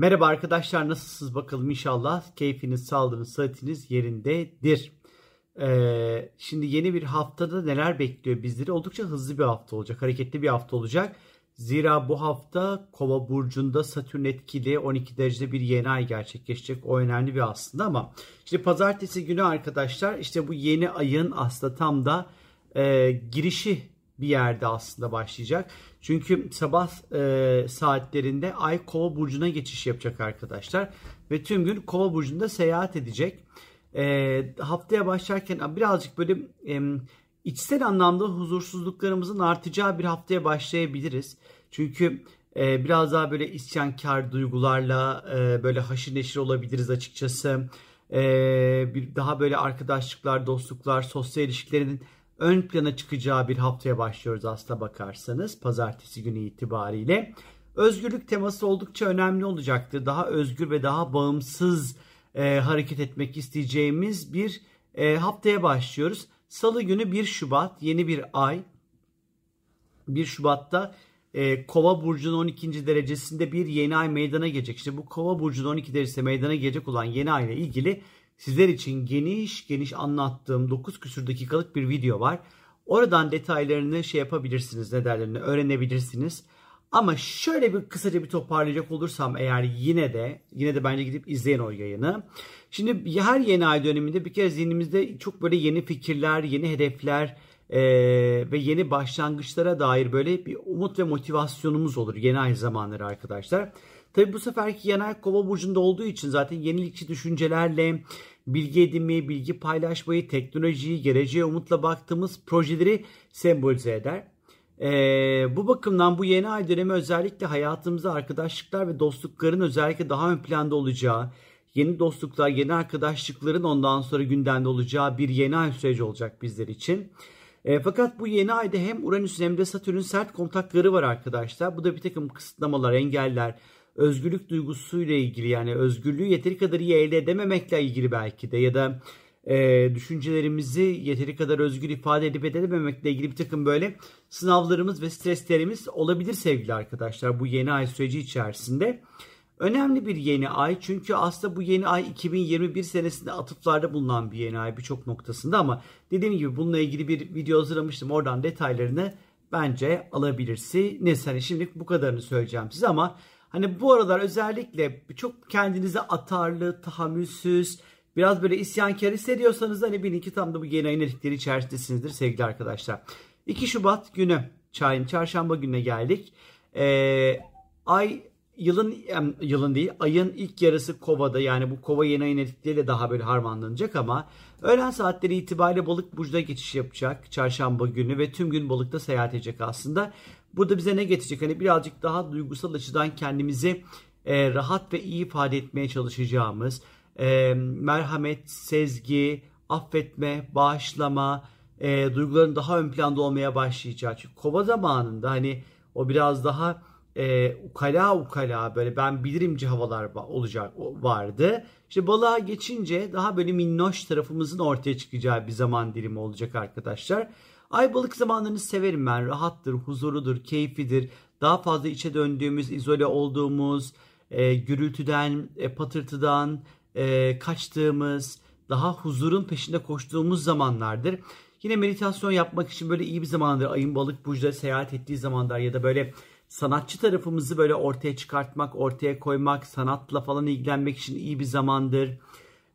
Merhaba arkadaşlar nasılsınız bakalım inşallah keyfiniz, sağlığınız, sıhhatiniz yerindedir. Ee, şimdi yeni bir haftada neler bekliyor bizleri? Oldukça hızlı bir hafta olacak, hareketli bir hafta olacak. Zira bu hafta Kova burcunda Satürn etkili 12 derecede bir yeni ay gerçekleşecek. O önemli bir aslında ama işte pazartesi günü arkadaşlar işte bu yeni ayın aslında tam da e, girişi bir yerde aslında başlayacak. Çünkü sabah e, saatlerinde Ay Kova burcuna geçiş yapacak arkadaşlar ve tüm gün Kova burcunda seyahat edecek. E, haftaya başlarken birazcık böyle e, içsel anlamda huzursuzluklarımızın artacağı bir haftaya başlayabiliriz. Çünkü e, biraz daha böyle isyankar duygularla e, böyle haşır neşir olabiliriz açıkçası. E, daha böyle arkadaşlıklar, dostluklar, sosyal ilişkilerin ön plana çıkacağı bir haftaya başlıyoruz aslında bakarsanız pazartesi günü itibariyle. Özgürlük teması oldukça önemli olacaktır. Daha özgür ve daha bağımsız e, hareket etmek isteyeceğimiz bir e, haftaya başlıyoruz. Salı günü 1 Şubat yeni bir ay. 1 Şubat'ta e, Kova burcunun 12. derecesinde bir yeni ay meydana gelecek. İşte bu Kova burcunun 12 derecesinde meydana gelecek olan yeni ay ile ilgili sizler için geniş geniş anlattığım 9 küsür dakikalık bir video var. Oradan detaylarını şey yapabilirsiniz, ne öğrenebilirsiniz. Ama şöyle bir kısaca bir toparlayacak olursam eğer yine de yine de bence gidip izleyin o yayını. Şimdi her yeni ay döneminde bir kere zihnimizde çok böyle yeni fikirler, yeni hedefler e, ve yeni başlangıçlara dair böyle bir umut ve motivasyonumuz olur yeni ay zamanları arkadaşlar. Tabi bu seferki ay kova burcunda olduğu için zaten yenilikçi düşüncelerle bilgi edinmeyi, bilgi paylaşmayı, teknolojiyi, geleceğe umutla baktığımız projeleri sembolize eder. Ee, bu bakımdan bu yeni ay dönemi özellikle hayatımızda arkadaşlıklar ve dostlukların özellikle daha ön planda olacağı, yeni dostluklar, yeni arkadaşlıkların ondan sonra gündemde olacağı bir yeni ay süreci olacak bizler için. E, fakat bu yeni ayda hem Uranüs hem de Satürn'ün sert kontakları var arkadaşlar. Bu da bir takım kısıtlamalar, engeller, özgürlük duygusuyla ilgili yani özgürlüğü yeteri kadar iyi elde edememekle ilgili belki de ya da e, düşüncelerimizi yeteri kadar özgür ifade edip edememekle ilgili bir takım böyle sınavlarımız ve streslerimiz olabilir sevgili arkadaşlar bu yeni ay süreci içerisinde. Önemli bir yeni ay çünkü aslında bu yeni ay 2021 senesinde atıflarda bulunan bir yeni ay birçok noktasında ama dediğim gibi bununla ilgili bir video hazırlamıştım. Oradan detaylarını bence alabilirsiniz. Hani şimdilik bu kadarını söyleyeceğim size ama hani bu aralar özellikle çok kendinize atarlı, tahammülsüz, biraz böyle isyankar hissediyorsanız hani bilin ki tam da bu yeni ayın etkili içerisindesinizdir sevgili arkadaşlar. 2 Şubat günü çayın çarşamba gününe geldik. Ee, ay yılın yılın değil ayın ilk yarısı kovada yani bu kova yeni ayın etkileriyle daha böyle harmanlanacak ama öğlen saatleri itibariyle balık burcuna geçiş yapacak çarşamba günü ve tüm gün balıkta seyahat edecek aslında. Burada bize ne getirecek? Hani birazcık daha duygusal açıdan kendimizi e, rahat ve iyi ifade etmeye çalışacağımız e, merhamet, sezgi, affetme, bağışlama, e, duyguların daha ön planda olmaya başlayacağı. Çünkü kova zamanında hani o biraz daha e, ukala ukala böyle ben bilirimci havalar olacak vardı. İşte balığa geçince daha böyle minnoş tarafımızın ortaya çıkacağı bir zaman dilimi olacak arkadaşlar. Ay balık zamanlarını severim ben. Rahattır, huzurudur, keyfidir. Daha fazla içe döndüğümüz, izole olduğumuz, e, gürültüden, e, patırtıdan e, kaçtığımız, daha huzurun peşinde koştuğumuz zamanlardır. Yine meditasyon yapmak için böyle iyi bir zamandır. Ayın balık burcuda seyahat ettiği zamanlar ya da böyle sanatçı tarafımızı böyle ortaya çıkartmak, ortaya koymak, sanatla falan ilgilenmek için iyi bir zamandır.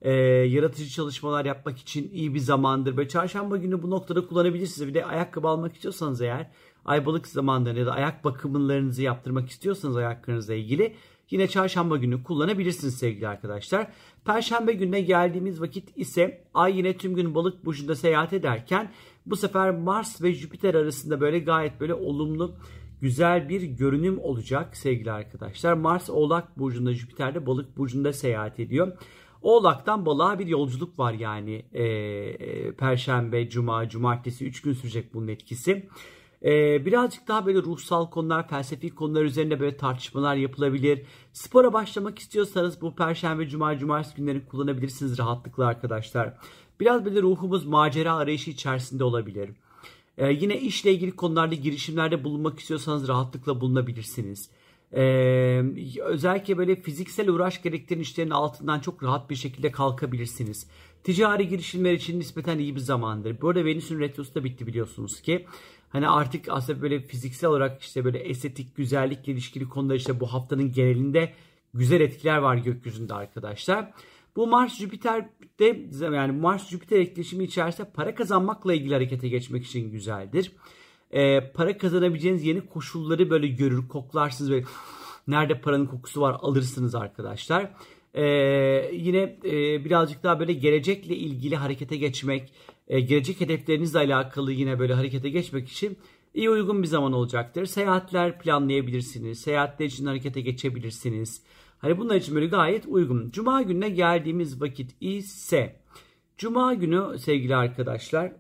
Ee, yaratıcı çalışmalar yapmak için iyi bir zamandır. Böyle çarşamba günü bu noktada kullanabilirsiniz. Bir de ayakkabı almak istiyorsanız eğer ay balık zamanlarında ya da ayak bakımlarınızı yaptırmak istiyorsanız ayaklarınızla ilgili yine çarşamba günü kullanabilirsiniz sevgili arkadaşlar. Perşembe gününe geldiğimiz vakit ise ay yine tüm gün balık burcunda seyahat ederken bu sefer Mars ve Jüpiter arasında böyle gayet böyle olumlu güzel bir görünüm olacak sevgili arkadaşlar. Mars Oğlak Burcu'nda Jüpiter'de Balık Burcu'nda seyahat ediyor. Oğlak'tan balığa bir yolculuk var yani e, e Perşembe, Cuma, Cumartesi 3 gün sürecek bunun etkisi. E, birazcık daha böyle ruhsal konular, felsefi konular üzerinde böyle tartışmalar yapılabilir. Spora başlamak istiyorsanız bu Perşembe, Cuma, Cumartesi günlerini kullanabilirsiniz rahatlıkla arkadaşlar. Biraz böyle ruhumuz macera arayışı içerisinde olabilir. Ee, yine işle ilgili konularda girişimlerde bulunmak istiyorsanız rahatlıkla bulunabilirsiniz. Ee, özellikle böyle fiziksel uğraş gerektiren işlerin altından çok rahat bir şekilde kalkabilirsiniz. Ticari girişimler için nispeten iyi bir zamandır. Bu arada Venüs'ün retrosu da bitti biliyorsunuz ki. Hani artık aslında böyle fiziksel olarak işte böyle estetik, güzellikle ilişkili konular işte bu haftanın genelinde güzel etkiler var gökyüzünde arkadaşlar. Bu Mars Jüpiter'de yani Mars Jüpiter etkileşimi içerisinde para kazanmakla ilgili harekete geçmek için güzeldir. Ee, para kazanabileceğiniz yeni koşulları böyle görür, koklarsınız ve nerede paranın kokusu var alırsınız arkadaşlar. Ee, yine e, birazcık daha böyle gelecekle ilgili harekete geçmek, e, gelecek hedeflerinizle alakalı yine böyle harekete geçmek için iyi uygun bir zaman olacaktır. Seyahatler planlayabilirsiniz, seyahatler için harekete geçebilirsiniz. Hani bunlar için böyle gayet uygun. Cuma gününe geldiğimiz vakit ise Cuma günü sevgili arkadaşlar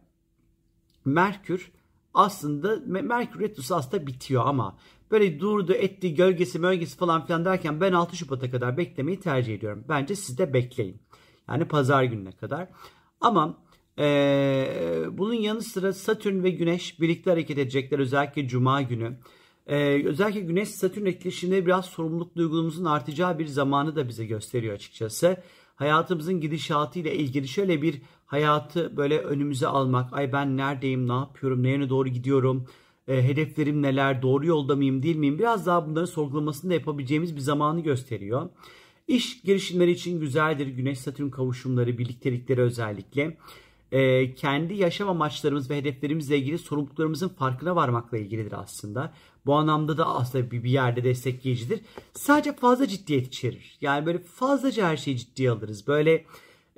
Merkür aslında Merkür Retrosu aslında bitiyor ama böyle durdu etti gölgesi mölgesi falan filan derken ben 6 Şubat'a kadar beklemeyi tercih ediyorum. Bence siz de bekleyin. Yani pazar gününe kadar. Ama ee, bunun yanı sıra Satürn ve Güneş birlikte hareket edecekler özellikle Cuma günü. Ee, özellikle Güneş Satürn etkileşiminde biraz sorumluluk duygumuzun artacağı bir zamanı da bize gösteriyor açıkçası. Hayatımızın gidişatı ile ilgili şöyle bir hayatı böyle önümüze almak. Ay ben neredeyim, ne yapıyorum, nereye doğru gidiyorum, e, hedeflerim neler, doğru yolda mıyım, değil miyim? Biraz daha bunların sorgulamasını da yapabileceğimiz bir zamanı gösteriyor. İş girişimleri için güzeldir. Güneş Satürn kavuşumları, birliktelikleri özellikle e, kendi yaşam amaçlarımız ve hedeflerimizle ilgili sorumluluklarımızın farkına varmakla ilgilidir aslında. Bu anlamda da aslında bir, bir yerde destekleyicidir. Sadece fazla ciddiyet içerir. Yani böyle fazlaca her şeyi ciddiye alırız. Böyle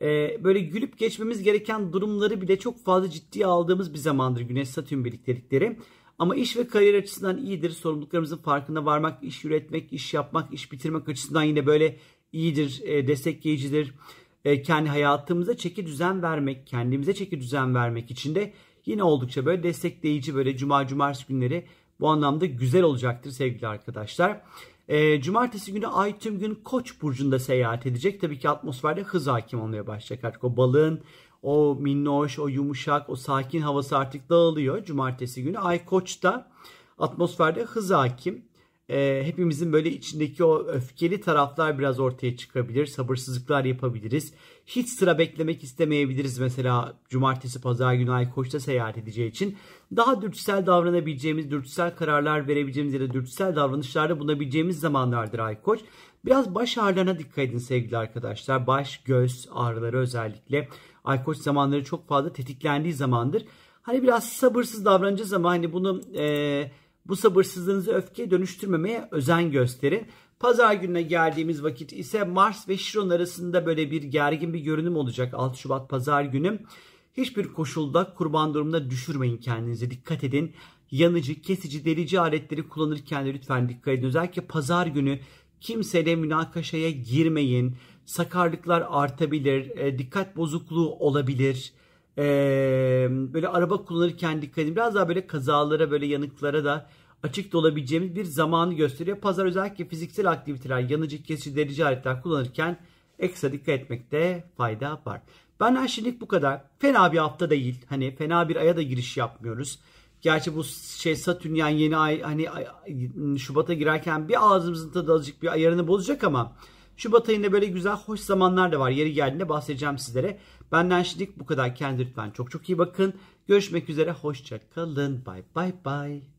e, böyle gülüp geçmemiz gereken durumları bile çok fazla ciddiye aldığımız bir zamandır Güneş Satürn birliktelikleri. Ama iş ve kariyer açısından iyidir. Sorumluluklarımızın farkına varmak, iş üretmek, iş yapmak, iş bitirmek açısından yine böyle iyidir, e, destekleyicidir. E, kendi hayatımıza çeki düzen vermek, kendimize çeki düzen vermek için de yine oldukça böyle destekleyici böyle cuma cumartesi günleri bu anlamda güzel olacaktır sevgili arkadaşlar. E, cumartesi günü ay tüm gün Koç burcunda seyahat edecek. Tabii ki atmosferde hız hakim olmaya başlayacak artık. O balığın o minnoş, o yumuşak, o sakin havası artık dağılıyor. Cumartesi günü ay Koç'ta atmosferde hız hakim e, hepimizin böyle içindeki o öfkeli taraflar biraz ortaya çıkabilir. Sabırsızlıklar yapabiliriz. Hiç sıra beklemek istemeyebiliriz mesela cumartesi pazar günü ay koçta seyahat edeceği için. Daha dürtüsel davranabileceğimiz, dürtüsel kararlar verebileceğimiz ya da dürtüsel davranışlarda bulunabileceğimiz zamanlardır ay koç. Biraz baş ağrılarına dikkat edin sevgili arkadaşlar. Baş, göz ağrıları özellikle. Ay koç zamanları çok fazla tetiklendiği zamandır. Hani biraz sabırsız davranacağız ama hani bunu... Ee, bu sabırsızlığınızı öfkeye dönüştürmemeye özen gösterin. Pazar gününe geldiğimiz vakit ise Mars ve Şiron arasında böyle bir gergin bir görünüm olacak 6 Şubat pazar günü. Hiçbir koşulda kurban durumuna düşürmeyin kendinizi. Dikkat edin. Yanıcı, kesici, delici aletleri kullanırken de lütfen dikkat edin. Özellikle pazar günü kimseyle münakaşaya girmeyin. Sakarlıklar artabilir, e, dikkat bozukluğu olabilir. Ee, böyle araba kullanırken dikkat edin. Biraz daha böyle kazalara böyle yanıklara da açık da olabileceğimiz bir zamanı gösteriyor. Pazar özellikle fiziksel aktiviteler, yanıcı kesici derici aletler kullanırken ekstra dikkat etmekte fayda var. Benden şimdilik bu kadar. Fena bir hafta değil. Hani fena bir aya da giriş yapmıyoruz. Gerçi bu şey Satürn yani yeni ay hani Şubat'a girerken bir ağzımızın tadı azıcık bir ayarını bozacak ama Şubat ayında böyle güzel hoş zamanlar da var. Yeri geldiğinde bahsedeceğim sizlere. Benden şimdilik bu kadar. Kendinize lütfen çok çok iyi bakın. Görüşmek üzere. Hoşça kalın. Bye bye bye.